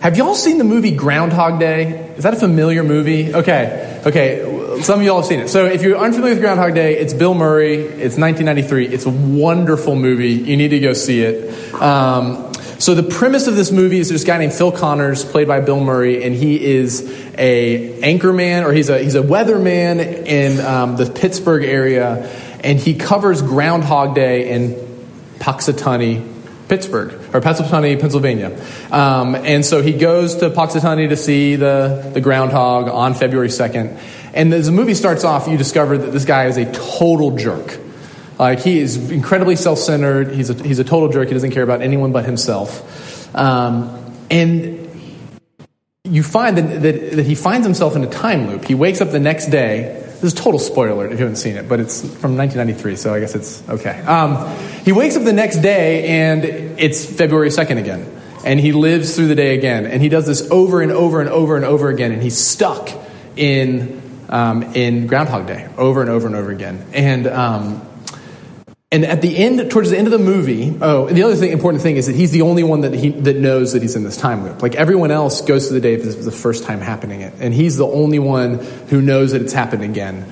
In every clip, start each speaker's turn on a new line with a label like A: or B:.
A: have y'all seen the movie Groundhog Day? Is that a familiar movie? Okay, okay. Some of y'all have seen it. So if you're unfamiliar with Groundhog Day, it's Bill Murray. It's 1993. It's a wonderful movie. You need to go see it. Um, so the premise of this movie is this guy named Phil Connors, played by Bill Murray, and he is a anchorman or he's a he's a weatherman in um, the Pittsburgh area, and he covers Groundhog Day in Punxsutawney, Pittsburgh or Punxsutawney, Pennsylvania. Um, and so he goes to Punxsutawney to see the the groundhog on February second. And as the movie starts off, you discover that this guy is a total jerk. Like he is incredibly self-centered. He's a, he's a total jerk. He doesn't care about anyone but himself. Um, and you find that, that, that, he finds himself in a time loop. He wakes up the next day. This is total spoiler alert if you haven't seen it, but it's from 1993, so I guess it's okay. Um, he wakes up the next day and it's February 2nd again. And he lives through the day again. And he does this over and over and over and over again. And he's stuck in, um, in Groundhog Day over and over and over again. And um, and at the end, towards the end of the movie, oh, the other thing, important thing is that he's the only one that he that knows that he's in this time loop. Like everyone else goes through the day if this was the first time happening it, and he's the only one who knows that it's happened again.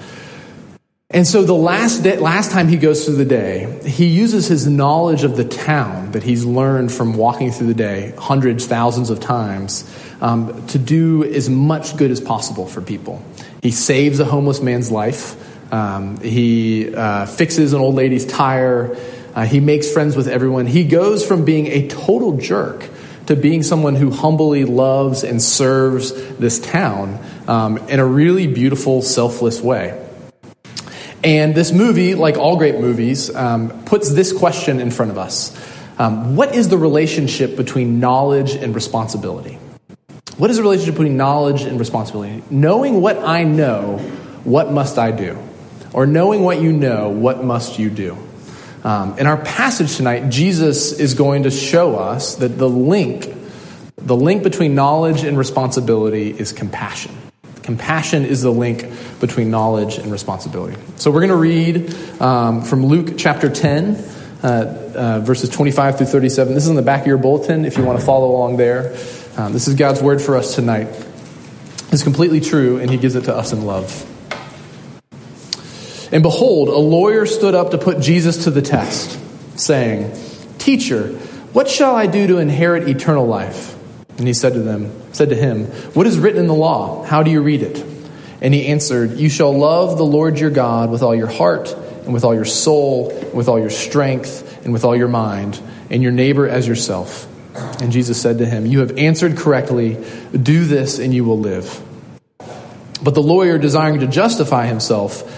A: And so the last day, last time he goes through the day, he uses his knowledge of the town that he's learned from walking through the day hundreds, thousands of times um, to do as much good as possible for people. He saves a homeless man's life. Um, he uh, fixes an old lady's tire. Uh, he makes friends with everyone. He goes from being a total jerk to being someone who humbly loves and serves this town um, in a really beautiful, selfless way. And this movie, like all great movies, um, puts this question in front of us um, What is the relationship between knowledge and responsibility? What is the relationship between knowledge and responsibility? Knowing what I know, what must I do? Or knowing what you know, what must you do? Um, in our passage tonight, Jesus is going to show us that the link, the link between knowledge and responsibility is compassion. Compassion is the link between knowledge and responsibility. So we're going to read um, from Luke chapter 10, uh, uh, verses 25 through 37. This is in the back of your bulletin if you want to follow along there. Um, this is God's word for us tonight. It's completely true, and He gives it to us in love. And behold, a lawyer stood up to put Jesus to the test, saying, Teacher, what shall I do to inherit eternal life? And he said to them, said to him, What is written in the law? How do you read it? And he answered, You shall love the Lord your God with all your heart, and with all your soul, and with all your strength, and with all your mind, and your neighbor as yourself. And Jesus said to him, You have answered correctly. Do this, and you will live. But the lawyer, desiring to justify himself,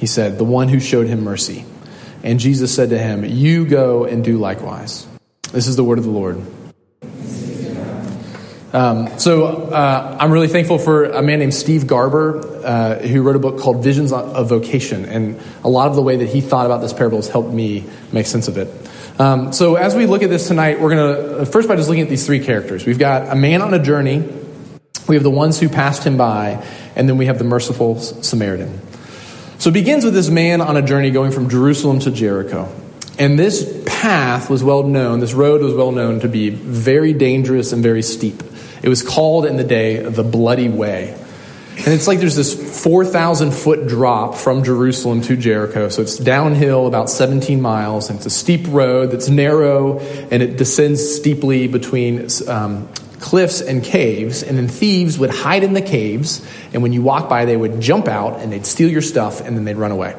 A: He said, The one who showed him mercy. And Jesus said to him, You go and do likewise. This is the word of the Lord. Um, so uh, I'm really thankful for a man named Steve Garber uh, who wrote a book called Visions of Vocation, and a lot of the way that he thought about this parable has helped me make sense of it. Um, so as we look at this tonight, we're going to first by just looking at these three characters. We've got a man on a journey, we have the ones who passed him by, and then we have the merciful Samaritan. So it begins with this man on a journey going from Jerusalem to Jericho. And this path was well known, this road was well known to be very dangerous and very steep. It was called in the day the Bloody Way. And it's like there's this 4,000 foot drop from Jerusalem to Jericho. So it's downhill about 17 miles, and it's a steep road that's narrow, and it descends steeply between um, cliffs and caves, and then thieves would hide in the caves, and when you walk by, they would jump out and they'd steal your stuff and then they'd run away.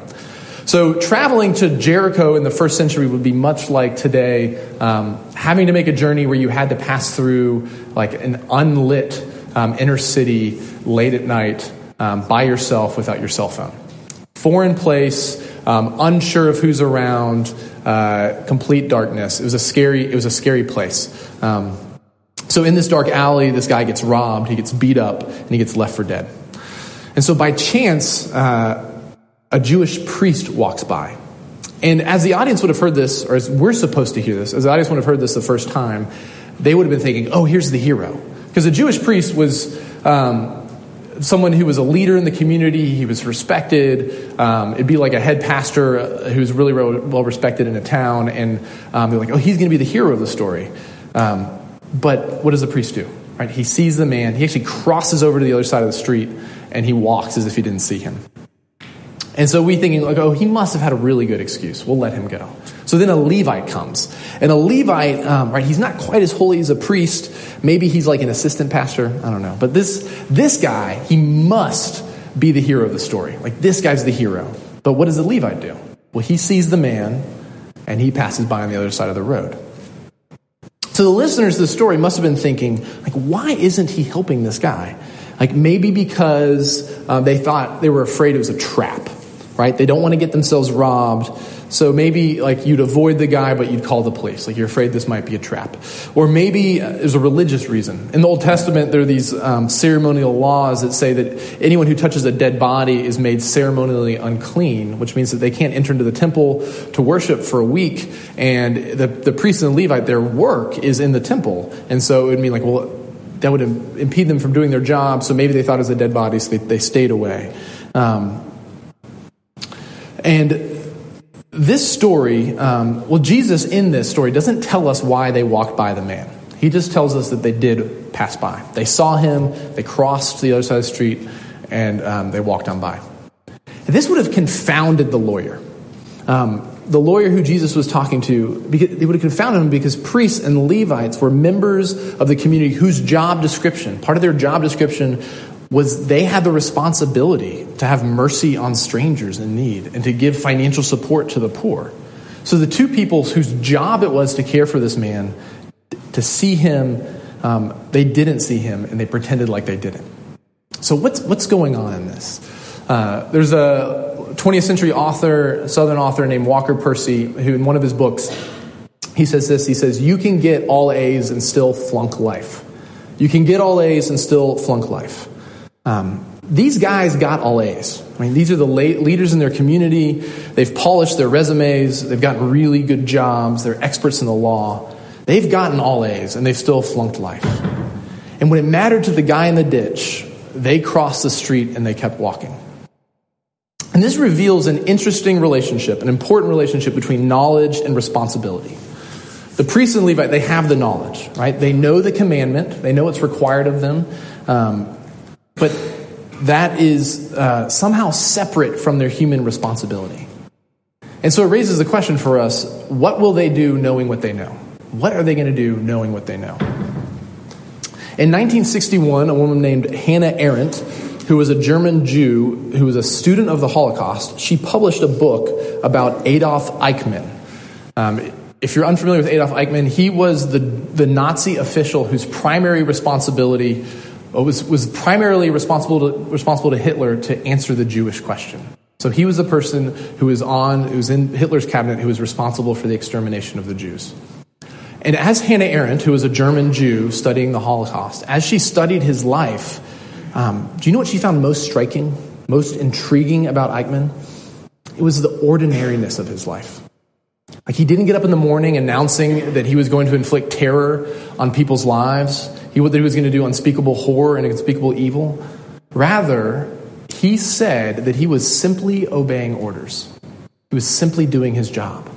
A: So, traveling to Jericho in the first century would be much like today, um, having to make a journey where you had to pass through like an unlit um, inner city late at night um, by yourself without your cell phone. Foreign place, um, unsure of who's around, uh, complete darkness. It was a scary. It was a scary place. Um, so in this dark alley, this guy gets robbed, he gets beat up, and he gets left for dead. And so by chance, uh, a Jewish priest walks by. And as the audience would have heard this, or as we're supposed to hear this, as the audience would have heard this the first time, they would have been thinking, oh, here's the hero. Because a Jewish priest was um, someone who was a leader in the community, he was respected. Um, it'd be like a head pastor uh, who's really well respected in a town, and um, they're like, oh, he's going to be the hero of the story. Um, but what does the priest do? Right? He sees the man, he actually crosses over to the other side of the street, and he walks as if he didn't see him. And so we thinking like, oh, he must have had a really good excuse. We'll let him go. So then a Levite comes, and a Levite, um, right? He's not quite as holy as a priest. Maybe he's like an assistant pastor. I don't know. But this this guy, he must be the hero of the story. Like this guy's the hero. But what does the Levite do? Well, he sees the man, and he passes by on the other side of the road. So the listeners to the story must have been thinking, like, why isn't he helping this guy? Like maybe because uh, they thought they were afraid it was a trap right? They don't want to get themselves robbed. So maybe like you'd avoid the guy, but you'd call the police. Like you're afraid this might be a trap. Or maybe uh, there's a religious reason. In the Old Testament, there are these um, ceremonial laws that say that anyone who touches a dead body is made ceremonially unclean, which means that they can't enter into the temple to worship for a week. And the, the priest and the Levite, their work is in the temple. And so it would mean like, well, that would impede them from doing their job. So maybe they thought it was a dead body, so they, they stayed away. Um, and this story, um, well, Jesus in this story doesn't tell us why they walked by the man. He just tells us that they did pass by. They saw him, they crossed the other side of the street, and um, they walked on by. This would have confounded the lawyer. Um, the lawyer who Jesus was talking to, it would have confounded him because priests and Levites were members of the community whose job description, part of their job description was they had the responsibility to have mercy on strangers in need and to give financial support to the poor. So the two people whose job it was to care for this man, to see him, um, they didn't see him and they pretended like they didn't. So what's what's going on in this? Uh, there's a 20th century author, Southern author named Walker Percy, who in one of his books he says this. He says, "You can get all A's and still flunk life. You can get all A's and still flunk life." Um, these guys got all A's. I mean, these are the leaders in their community. They've polished their resumes. They've gotten really good jobs. They're experts in the law. They've gotten all A's and they've still flunked life. And when it mattered to the guy in the ditch, they crossed the street and they kept walking. And this reveals an interesting relationship, an important relationship between knowledge and responsibility. The priest and Levite, they have the knowledge, right? They know the commandment, they know what's required of them. Um, but that is uh, somehow separate from their human responsibility. And so it raises the question for us what will they do knowing what they know? What are they going to do knowing what they know? In 1961, a woman named Hannah Arendt, who was a German Jew who was a student of the Holocaust, she published a book about Adolf Eichmann. Um, if you're unfamiliar with Adolf Eichmann, he was the, the Nazi official whose primary responsibility was, was primarily responsible to, responsible to Hitler to answer the Jewish question. So he was the person who was on, who was in Hitler's cabinet, who was responsible for the extermination of the Jews. And as Hannah Arendt, who was a German Jew studying the Holocaust, as she studied his life, um, do you know what she found most striking, most intriguing about Eichmann? It was the ordinariness of his life. Like he didn't get up in the morning announcing that he was going to inflict terror on people's lives. He, that he was going to do unspeakable horror and unspeakable evil. Rather, he said that he was simply obeying orders. He was simply doing his job.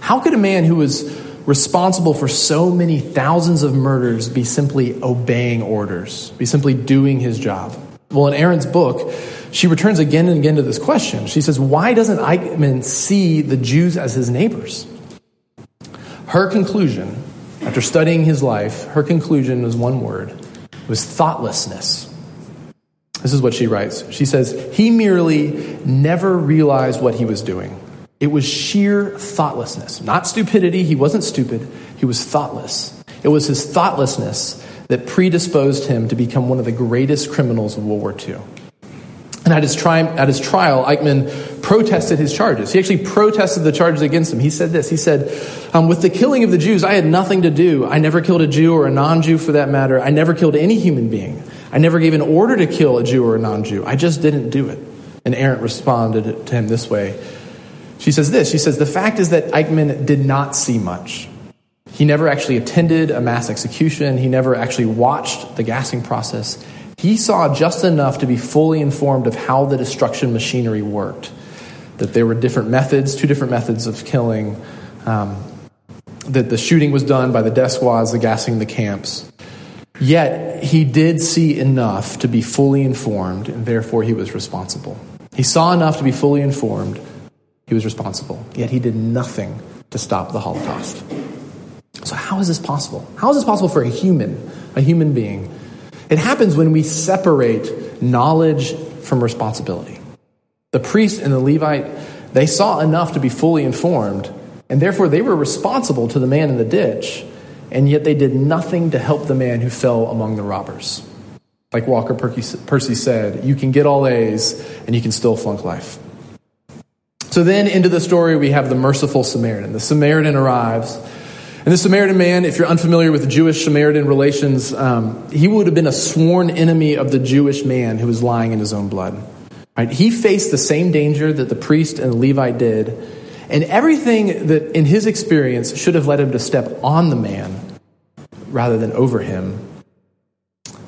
A: How could a man who was responsible for so many thousands of murders be simply obeying orders, be simply doing his job? Well, in Arendt's book, she returns again and again to this question. She says, Why doesn't Eichmann see the Jews as his neighbors? Her conclusion After studying his life, her conclusion was one word it was thoughtlessness. This is what she writes. She says, He merely never realized what he was doing. It was sheer thoughtlessness, not stupidity. He wasn't stupid, he was thoughtless. It was his thoughtlessness that predisposed him to become one of the greatest criminals of World War II. And at his, tri- at his trial, Eichmann protested his charges. He actually protested the charges against him. He said this He said, um, With the killing of the Jews, I had nothing to do. I never killed a Jew or a non Jew for that matter. I never killed any human being. I never gave an order to kill a Jew or a non Jew. I just didn't do it. And Arendt responded to him this way. She says this She says, The fact is that Eichmann did not see much. He never actually attended a mass execution, he never actually watched the gassing process. He saw just enough to be fully informed of how the destruction machinery worked. That there were different methods, two different methods of killing. Um, that the shooting was done by the squads, the gassing the camps. Yet he did see enough to be fully informed, and therefore he was responsible. He saw enough to be fully informed, he was responsible. Yet he did nothing to stop the Holocaust. So, how is this possible? How is this possible for a human, a human being? It happens when we separate knowledge from responsibility. The priest and the Levite, they saw enough to be fully informed, and therefore they were responsible to the man in the ditch, and yet they did nothing to help the man who fell among the robbers. Like Walker Percy said, you can get all A's and you can still flunk life. So then into the story, we have the merciful Samaritan. The Samaritan arrives and the Samaritan man, if you're unfamiliar with Jewish Samaritan relations, um, he would have been a sworn enemy of the Jewish man who was lying in his own blood. Right? He faced the same danger that the priest and the Levite did, and everything that in his experience should have led him to step on the man rather than over him.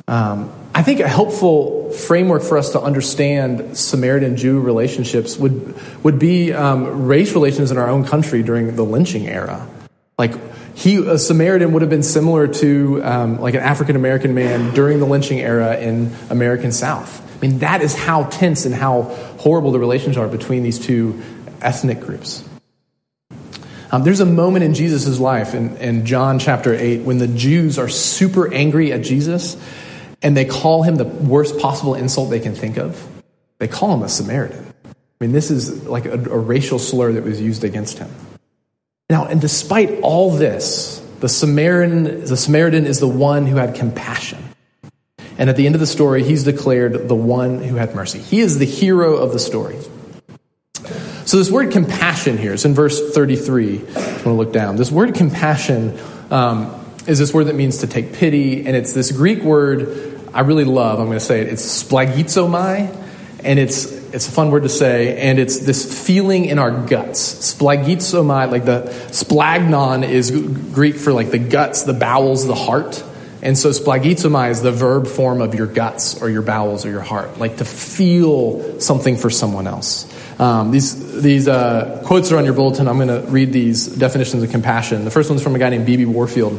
A: Um, I think a helpful framework for us to understand Samaritan Jew relationships would, would be um, race relations in our own country during the lynching era. Like, he, a Samaritan would have been similar to um, like an African American man during the lynching era in American South. I mean, that is how tense and how horrible the relations are between these two ethnic groups. Um, there's a moment in Jesus' life in, in John chapter 8 when the Jews are super angry at Jesus and they call him the worst possible insult they can think of. They call him a Samaritan. I mean, this is like a, a racial slur that was used against him. Now, and despite all this, the Samaritan, the Samaritan is the one who had compassion. And at the end of the story, he's declared the one who had mercy. He is the hero of the story. So, this word compassion here is in verse 33. If you want to look down, this word compassion um, is this word that means to take pity, and it's this Greek word I really love. I'm going to say it. It's splanchnizomai, and it's it's a fun word to say, and it's this feeling in our guts. Splanchnizomai, like the splanchnon is Greek for like the guts, the bowels, the heart. And so splanchnizomai is the verb form of your guts or your bowels or your heart, like to feel something for someone else. Um, these these uh, quotes are on your bulletin. I'm going to read these definitions of compassion. The first one's from a guy named B.B. Warfield.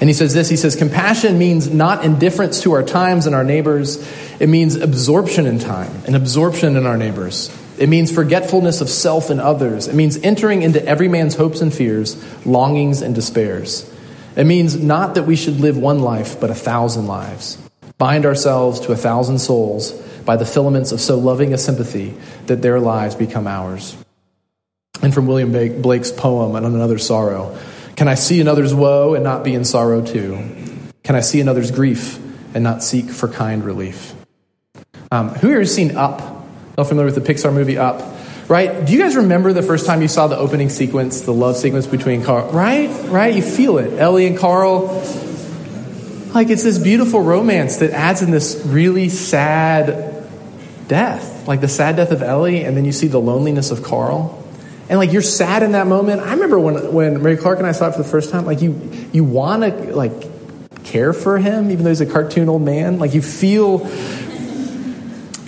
A: And he says this He says, Compassion means not indifference to our times and our neighbors. It means absorption in time and absorption in our neighbors. It means forgetfulness of self and others. It means entering into every man's hopes and fears, longings and despairs. It means not that we should live one life, but a thousand lives. Bind ourselves to a thousand souls by the filaments of so loving a sympathy that their lives become ours. And from William Blake's poem, On Another Sorrow, can I see another's woe and not be in sorrow too? Can I see another's grief and not seek for kind relief? Um, who here has seen Up? All familiar with the Pixar movie Up? Right? Do you guys remember the first time you saw the opening sequence, the love sequence between Carl? Right? Right? You feel it. Ellie and Carl. Like it's this beautiful romance that adds in this really sad death. Like the sad death of Ellie, and then you see the loneliness of Carl and like you're sad in that moment. I remember when when Mary Clark and I saw it for the first time. Like you you want to like care for him, even though he's a cartoon old man. Like you feel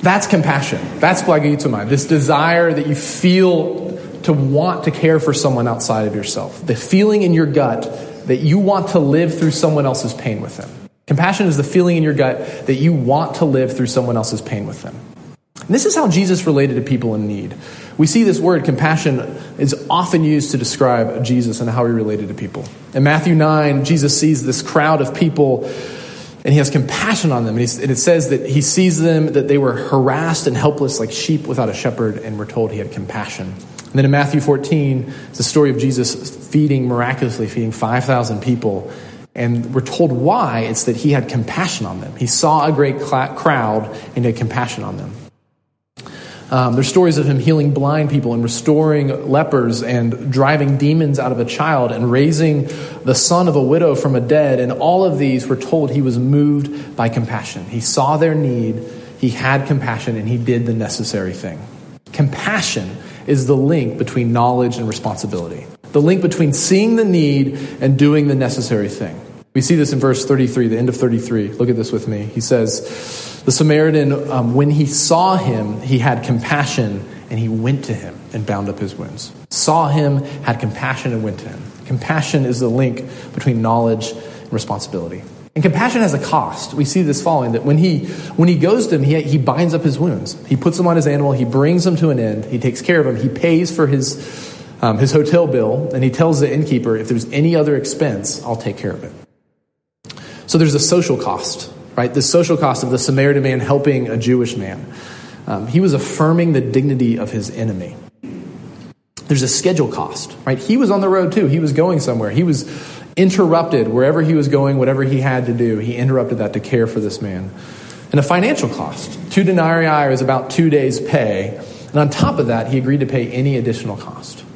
A: that's compassion. That's plagiatumai. This desire that you feel to want to care for someone outside of yourself. The feeling in your gut that you want to live through someone else's pain with them. Compassion is the feeling in your gut that you want to live through someone else's pain with them. And this is how Jesus related to people in need. We see this word, compassion, is often used to describe Jesus and how he related to people. In Matthew 9, Jesus sees this crowd of people and he has compassion on them. And, and, it says that he sees them, that they were harassed and helpless like sheep without a shepherd, and we're told he had compassion. And then in Matthew 14, it's the story of Jesus feeding, miraculously feeding 5,000 people. And we're told why. It's that he had compassion on them. He saw a great crowd and had compassion on them. Um, there's stories of him healing blind people and restoring lepers and driving demons out of a child and raising the son of a widow from a dead. And all of these were told he was moved by compassion. He saw their need, he had compassion, and he did the necessary thing. Compassion is the link between knowledge and responsibility, the link between seeing the need and doing the necessary thing. We see this in verse 33, the end of 33. Look at this with me. He says, The Samaritan, um, when he saw him, he had compassion and he went to him and bound up his wounds. Saw him, had compassion, and went to him. Compassion is the link between knowledge and responsibility. And compassion has a cost. We see this following that when he when he goes to him, he, he binds up his wounds. He puts them on his animal. He brings them to an end. He takes care of him. He pays for his um, his hotel bill, and he tells the innkeeper, if there's any other expense, I'll take care of it. So there's a social cost, right? The social cost of the Samaritan man helping a Jewish man. Um, he was affirming the dignity of his enemy. There's a schedule cost, right? He was on the road too. He was going somewhere. He was interrupted wherever he was going, whatever he had to do. He interrupted that to care for this man. And a financial cost. Two denarii is about two days' pay. And on top of that, he agreed to pay any additional cost.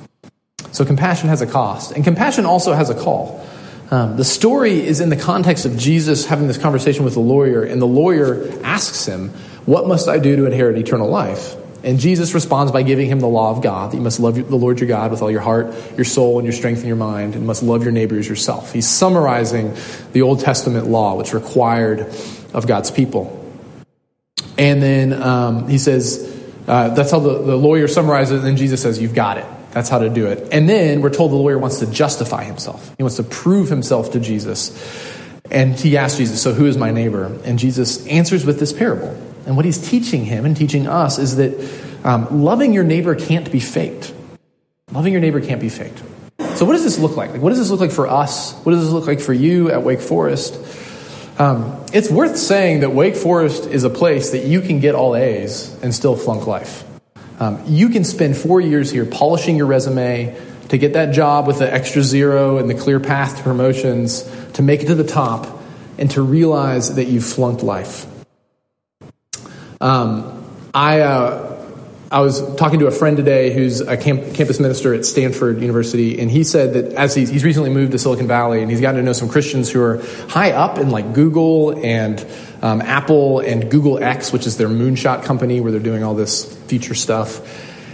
A: So compassion has a cost. And compassion also has a call. Um, the story is in the context of Jesus having this conversation with the lawyer, and the lawyer asks him, What must I do to inherit eternal life? And Jesus responds by giving him the law of God that you must love the Lord your God with all your heart, your soul, and your strength and your mind, and must love your neighbor as yourself. He's summarizing the Old Testament law, which required of God's people. And then um, he says, uh, that's how the, the lawyer summarizes it, and then Jesus says, You've got it. That's how to do it. And then we're told the lawyer wants to justify himself. He wants to prove himself to Jesus. And he asks Jesus, So who is my neighbor? And Jesus answers with this parable. And what he's teaching him and teaching us is that um, loving your neighbor can't be faked. Loving your neighbor can't be faked. So, what does this look like? like what does this look like for us? What does this look like for you at Wake Forest? Um, it's worth saying that Wake Forest is a place that you can get all A's and still flunk life. Um, you can spend four years here polishing your resume to get that job with the extra zero and the clear path to promotions, to make it to the top, and to realize that you've flunked life. Um, I, uh, I was talking to a friend today who's a camp- campus minister at Stanford University, and he said that as he's, he's recently moved to Silicon Valley and he's gotten to know some Christians who are high up in like Google and um, Apple and Google X, which is their moonshot company where they're doing all this future stuff.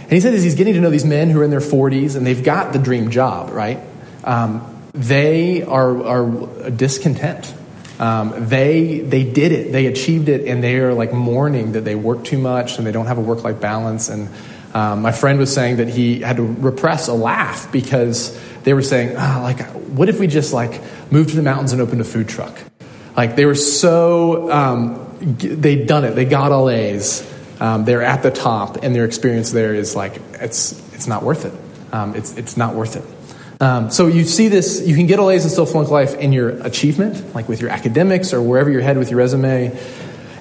A: And he said he's getting to know these men who are in their 40s and they've got the dream job, right? Um, they are, are discontent. Um, they they did it, they achieved it, and they are like mourning that they work too much and they don't have a work life balance. And um, my friend was saying that he had to repress a laugh because they were saying, oh, like, what if we just like moved to the mountains and opened a food truck? Like they were so, um, they'd done it. They got all A's. Um, they're at the top, and their experience there is like, it's, it's not worth it. Um, it's, it's not worth it. Um, so you see this, you can get all A's and still flunk life in your achievement, like with your academics or wherever you're headed with your resume.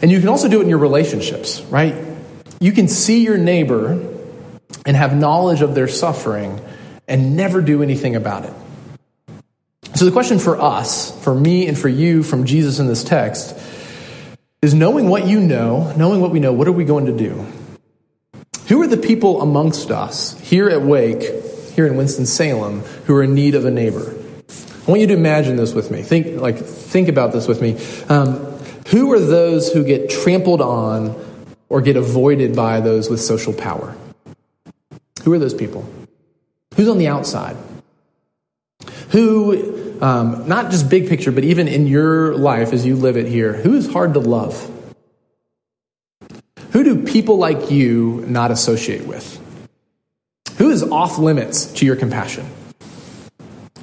A: And you can also do it in your relationships, right? You can see your neighbor and have knowledge of their suffering and never do anything about it. So, the question for us, for me and for you from Jesus in this text, is knowing what you know, knowing what we know, what are we going to do? Who are the people amongst us here at Wake, here in Winston-Salem, who are in need of a neighbor? I want you to imagine this with me. Think, like, think about this with me. Um, who are those who get trampled on or get avoided by those with social power? Who are those people? Who's on the outside? Who um, not just big picture, but even in your life as you live it here, who is hard to love? Who do people like you not associate with? Who is off limits to your compassion?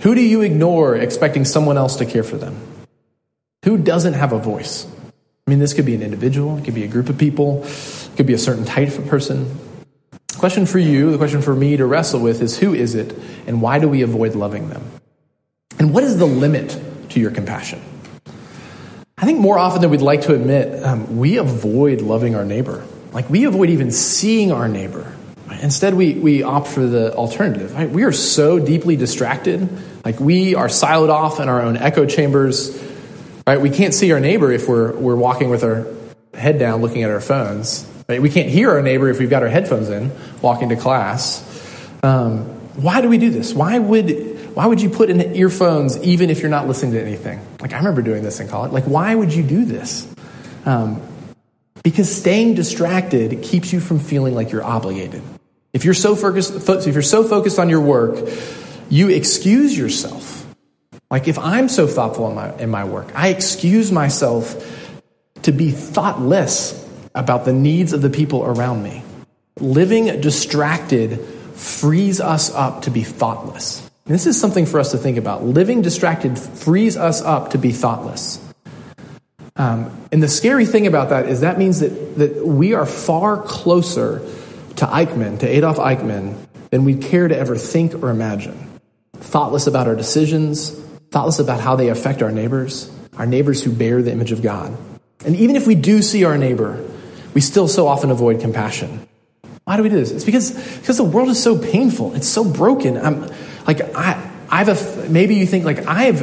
A: Who do you ignore expecting someone else to care for them? Who doesn't have a voice? I mean, this could be an individual, it could be a group of people. it could be a certain type of person. The question for you, the question for me to wrestle with is who is it and why do we avoid loving them? And what is the limit to your compassion? I think more often than we'd like to admit, um, we avoid loving our neighbor. Like we avoid even seeing our neighbor. Instead, we, we opt for the alternative. Right? We are so deeply distracted. Like we are siloed off in our own echo chambers. Right? We can't see our neighbor if we're, we're walking with our head down looking at our phones. Right? We can't hear our neighbor if we've got our headphones in walking to class. Um, why do we do this? Why would why would you put in earphones even if you're not listening to anything? Like, I remember doing this in college. Like, why would you do this? Um, because staying distracted keeps you from feeling like you're obligated. If you're so focused, if you're so focused on your work, you excuse yourself. Like if I'm so thoughtful in my, in my work, I excuse myself to be thoughtless about the needs of the people around me. Living distracted frees us up to be thoughtless. This is something for us to think about. Living distracted frees us up to be thoughtless. Um, and the scary thing about that is that means that, that we are far closer to Eichmann, to Adolf Eichmann, than we care to ever think or imagine. Thoughtless about our decisions, thoughtless about how they affect our neighbors, our neighbors who bear the image of God. And even if we do see our neighbor, we still so often avoid compassion. Why do we do this? It's because, because the world is so painful. It's so broken. I'm, like I, I've a, maybe you think like I've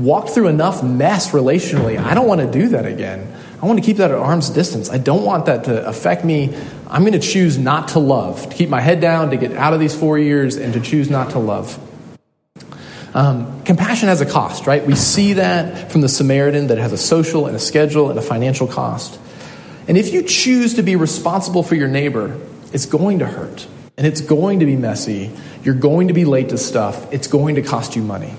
A: walked through enough mess relationally. I don't want to do that again. I want to keep that at arm's distance. I don't want that to affect me. I'm going to choose not to love, to keep my head down, to get out of these four years, and to choose not to love. Um, compassion has a cost, right? We see that from the Samaritan that it has a social and a schedule and a financial cost. And if you choose to be responsible for your neighbor, it's going to hurt and it's going to be messy. You're going to be late to stuff. It's going to cost you money.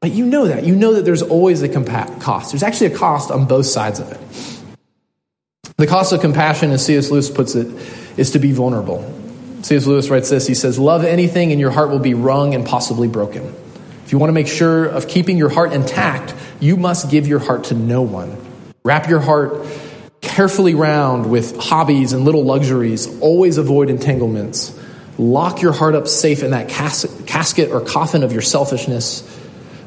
A: But you know that. You know that there's always a cost. There's actually a cost on both sides of it. The cost of compassion, as C.S. Lewis puts it, is to be vulnerable. C.S. Lewis writes this He says, Love anything and your heart will be wrung and possibly broken. If you want to make sure of keeping your heart intact, you must give your heart to no one. Wrap your heart carefully round with hobbies and little luxuries. Always avoid entanglements. Lock your heart up safe in that cas- casket or coffin of your selfishness.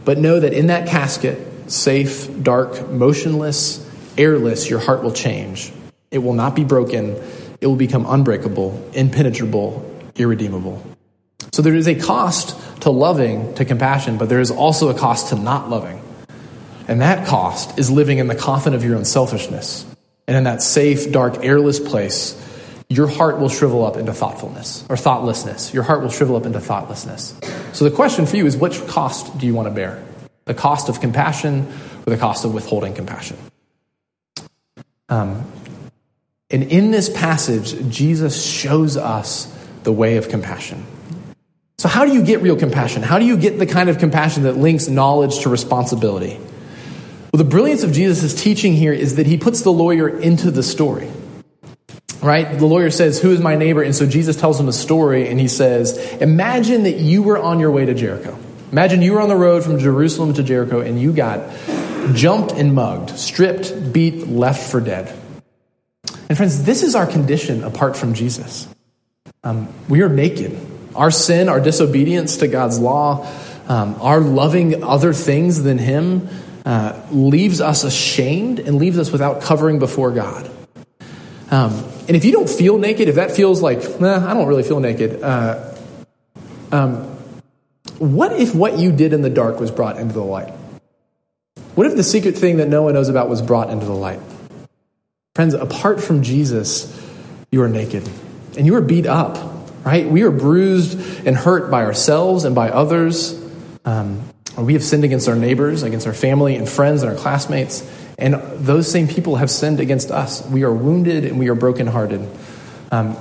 A: But know that in that casket, safe, dark, motionless, airless, your heart will change. It will not be broken. It will become unbreakable, impenetrable, irredeemable. So there is a cost to loving, to compassion, but there is also a cost to not loving. And that cost is living in the coffin of your own selfishness. And in that safe, dark, airless place, your heart will shrivel up into thoughtfulness or thoughtlessness. Your heart will shrivel up into thoughtlessness. So the question for you is which cost do you want to bear? The cost of compassion or the cost of withholding compassion? Um, and in this passage, Jesus shows us the way of compassion. So, how do you get real compassion? How do you get the kind of compassion that links knowledge to responsibility? Well, the brilliance of Jesus' teaching here is that he puts the lawyer into the story. Right? The lawyer says, Who is my neighbor? And so Jesus tells him a story and he says, Imagine that you were on your way to Jericho. Imagine you were on the road from Jerusalem to Jericho and you got jumped and mugged, stripped, beat, left for dead. And friends, this is our condition apart from Jesus. Um, we are naked. Our sin, our disobedience to God's law, um, our loving other things than Him, uh, leaves us ashamed and leaves us without covering before God. Um, and if you don't feel naked, if that feels like, nah, I don't really feel naked, uh, um, what if what you did in the dark was brought into the light? What if the secret thing that no one knows about was brought into the light? Friends, apart from Jesus, you are naked and you are beat up, right? We are bruised and hurt by ourselves and by others. Um, we have sinned against our neighbors, against our family and friends and our classmates, and those same people have sinned against us. We are wounded and we are brokenhearted. Um,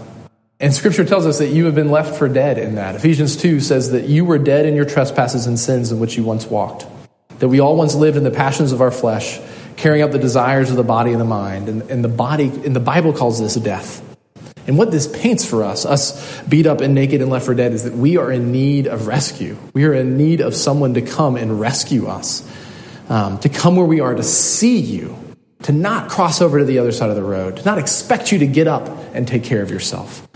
A: and scripture tells us that you have been left for dead in that. Ephesians 2 says that you were dead in your trespasses and sins in which you once walked. That we all once lived in the passions of our flesh, carrying out the desires of the body and the mind. And, and the body, and the Bible calls this death. And what this paints for us, us beat up and naked and left for dead, is that we are in need of rescue. We are in need of someone to come and rescue us, um, to come where we are to see you, to not cross over to the other side of the road, to not expect you to get up and take care of yourself,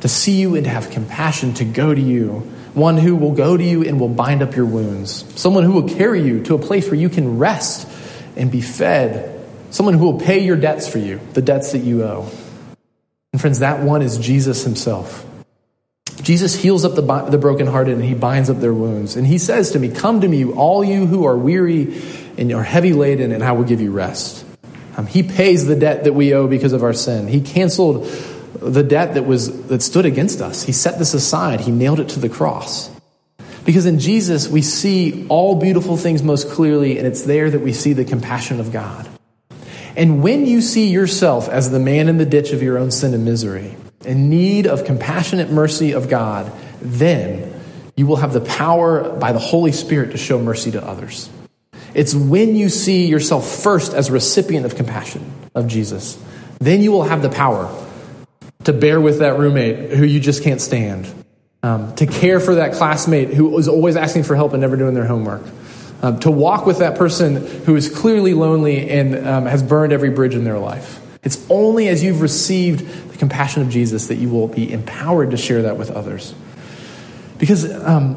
A: to see you and to have compassion, to go to you, one who will go to you and will bind up your wounds, someone who will carry you to a place where you can rest and be fed, someone who will pay your debts for you, the debts that you owe. And friends, that one is Jesus himself. Jesus heals up the, the brokenhearted and he binds up their wounds. And he says to me, Come to me, all you who are weary and are heavy laden, and I will give you rest. Um, he pays the debt that we owe because of our sin. He canceled the debt that, was, that stood against us. He set this aside, he nailed it to the cross. Because in Jesus, we see all beautiful things most clearly, and it's there that we see the compassion of God. And when you see yourself as the man in the ditch of your own sin and misery, in need of compassionate mercy of God, then you will have the power by the Holy Spirit to show mercy to others. It's when you see yourself first as a recipient of compassion of Jesus, then you will have the power to bear with that roommate who you just can't stand, um, to care for that classmate who is always asking for help and never doing their homework, um, to walk with that person who is clearly lonely and um, has burned every bridge in their life. It's only as you've received the compassion of Jesus that you will be empowered to share that with others. Because um,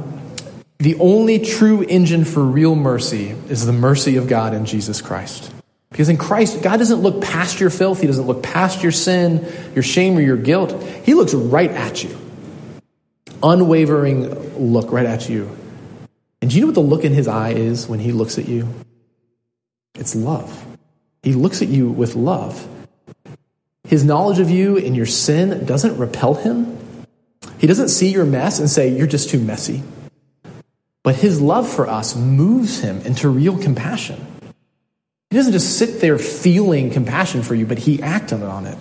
A: the only true engine for real mercy is the mercy of God in Jesus Christ. Because in Christ, God doesn't look past your filth, He doesn't look past your sin, your shame, or your guilt. He looks right at you. Unwavering look right at you. And do you know what the look in His eye is when He looks at you? It's love. He looks at you with love. His knowledge of you and your sin doesn't repel him. He doesn't see your mess and say, You're just too messy. But his love for us moves him into real compassion. He doesn't just sit there feeling compassion for you, but he acted on it.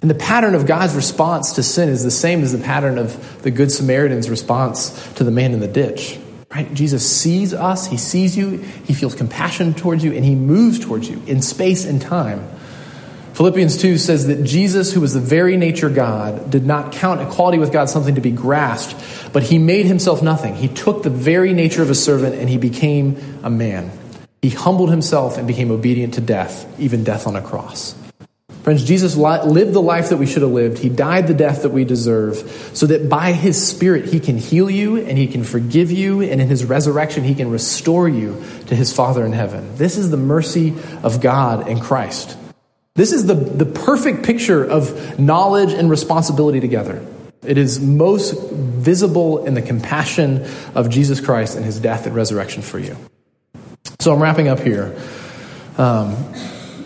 A: And the pattern of God's response to sin is the same as the pattern of the Good Samaritan's response to the man in the ditch. Right? Jesus sees us, he sees you, he feels compassion towards you, and he moves towards you in space and time Philippians 2 says that Jesus, who was the very nature God, did not count equality with God something to be grasped, but he made himself nothing. He took the very nature of a servant and he became a man. He humbled himself and became obedient to death, even death on a cross. Friends, Jesus lived the life that we should have lived. He died the death that we deserve, so that by his Spirit he can heal you and he can forgive you, and in his resurrection he can restore you to his Father in heaven. This is the mercy of God in Christ. This is the, the perfect picture of knowledge and responsibility together. It is most visible in the compassion of Jesus Christ and his death and resurrection for you. So I'm wrapping up here. Um,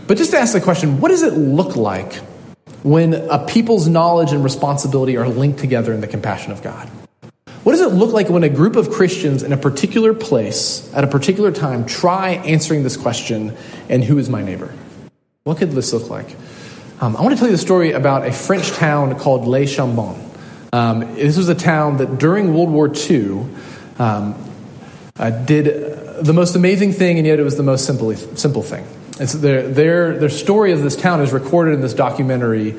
A: but just to ask the question what does it look like when a people's knowledge and responsibility are linked together in the compassion of God? What does it look like when a group of Christians in a particular place at a particular time try answering this question and who is my neighbor? What could this look like? Um, I want to tell you the story about a French town called Les Chambon. Um, this was a town that during World War II um, uh, did the most amazing thing, and yet it was the most simple, simple thing. It's their, their, their story of this town is recorded in this documentary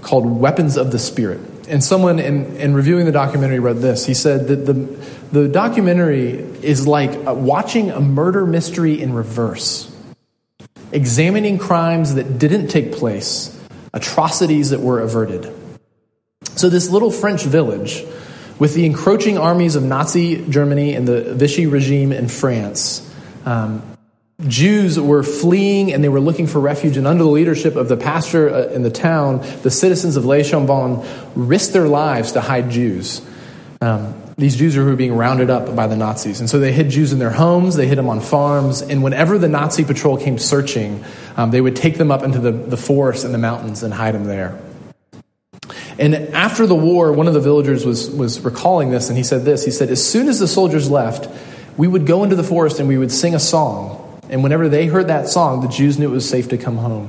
A: called Weapons of the Spirit. And someone in, in reviewing the documentary read this. He said that the, the documentary is like watching a murder mystery in reverse examining crimes that didn't take place, atrocities that were averted. So, this little French village, with the encroaching armies of Nazi Germany and the Vichy regime in France, um, Jews were fleeing and they were looking for refuge. And under the leadership of the pastor uh, in the town, the citizens of Les Chambon risked their lives to hide Jews. Um, these Jews were being rounded up by the Nazis. And so they hid Jews in their homes, they hid them on farms, and whenever the Nazi patrol came searching, um, they would take them up into the, the forest and the mountains and hide them there. And after the war, one of the villagers was, was recalling this, and he said this He said, As soon as the soldiers left, we would go into the forest and we would sing a song. And whenever they heard that song, the Jews knew it was safe to come home.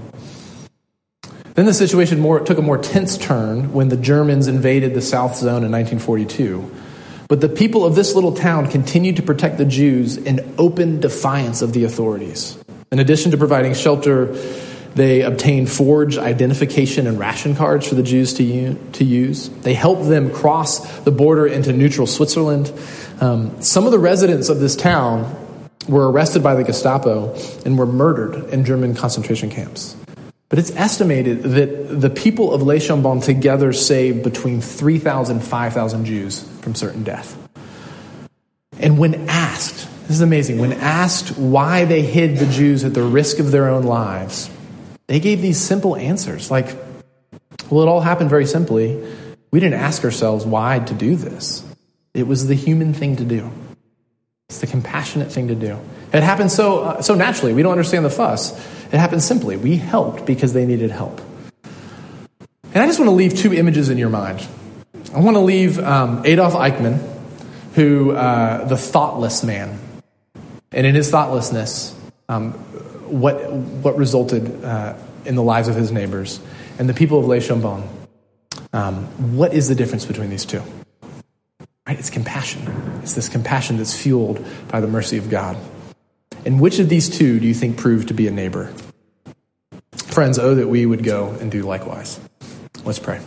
A: Then the situation more, took a more tense turn when the Germans invaded the South Zone in 1942. But the people of this little town continued to protect the Jews in open defiance of the authorities. In addition to providing shelter, they obtained forged identification and ration cards for the Jews to, u- to use. They helped them cross the border into neutral Switzerland. Um, some of the residents of this town were arrested by the Gestapo and were murdered in German concentration camps. But it's estimated that the people of Le Chambon together saved between 3,000 5,000 Jews from certain death. And when asked, this is amazing, when asked why they hid the Jews at the risk of their own lives, they gave these simple answers like, well, it all happened very simply. We didn't ask ourselves why to do this. It was the human thing to do. It's the compassionate thing to do. It happened so, uh, so naturally. We don't understand the fuss. It happened simply. We helped because they needed help. And I just want to leave two images in your mind. I want to leave um, Adolf Eichmann, who, uh, the thoughtless man. And in his thoughtlessness, um, what, what resulted uh, in the lives of his neighbors and the people of Le Chambon. Um, what is the difference between these two? Right? It's compassion. It's this compassion that's fueled by the mercy of God. And which of these two do you think proved to be a neighbor? Friends, oh, that we would go and do likewise. Let's pray.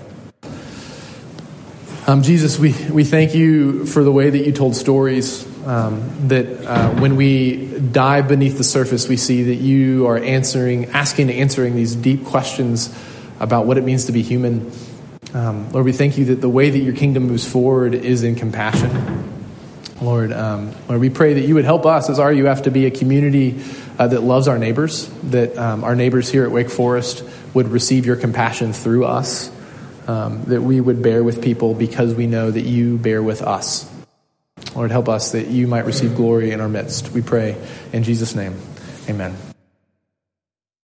A: Um, Jesus, we, we thank you for the way that you told stories. Um, that uh, when we dive beneath the surface, we see that you are answering, asking answering these deep questions about what it means to be human. Um, Lord, we thank you that the way that your kingdom moves forward is in compassion. Lord, um, Lord, we pray that you would help us as RUF to be a community uh, that loves our neighbors, that um, our neighbors here at Wake Forest would receive your compassion through us, um, that we would bear with people because we know that you bear with us. Lord, help us that you might receive glory in our midst. We pray in Jesus' name. Amen.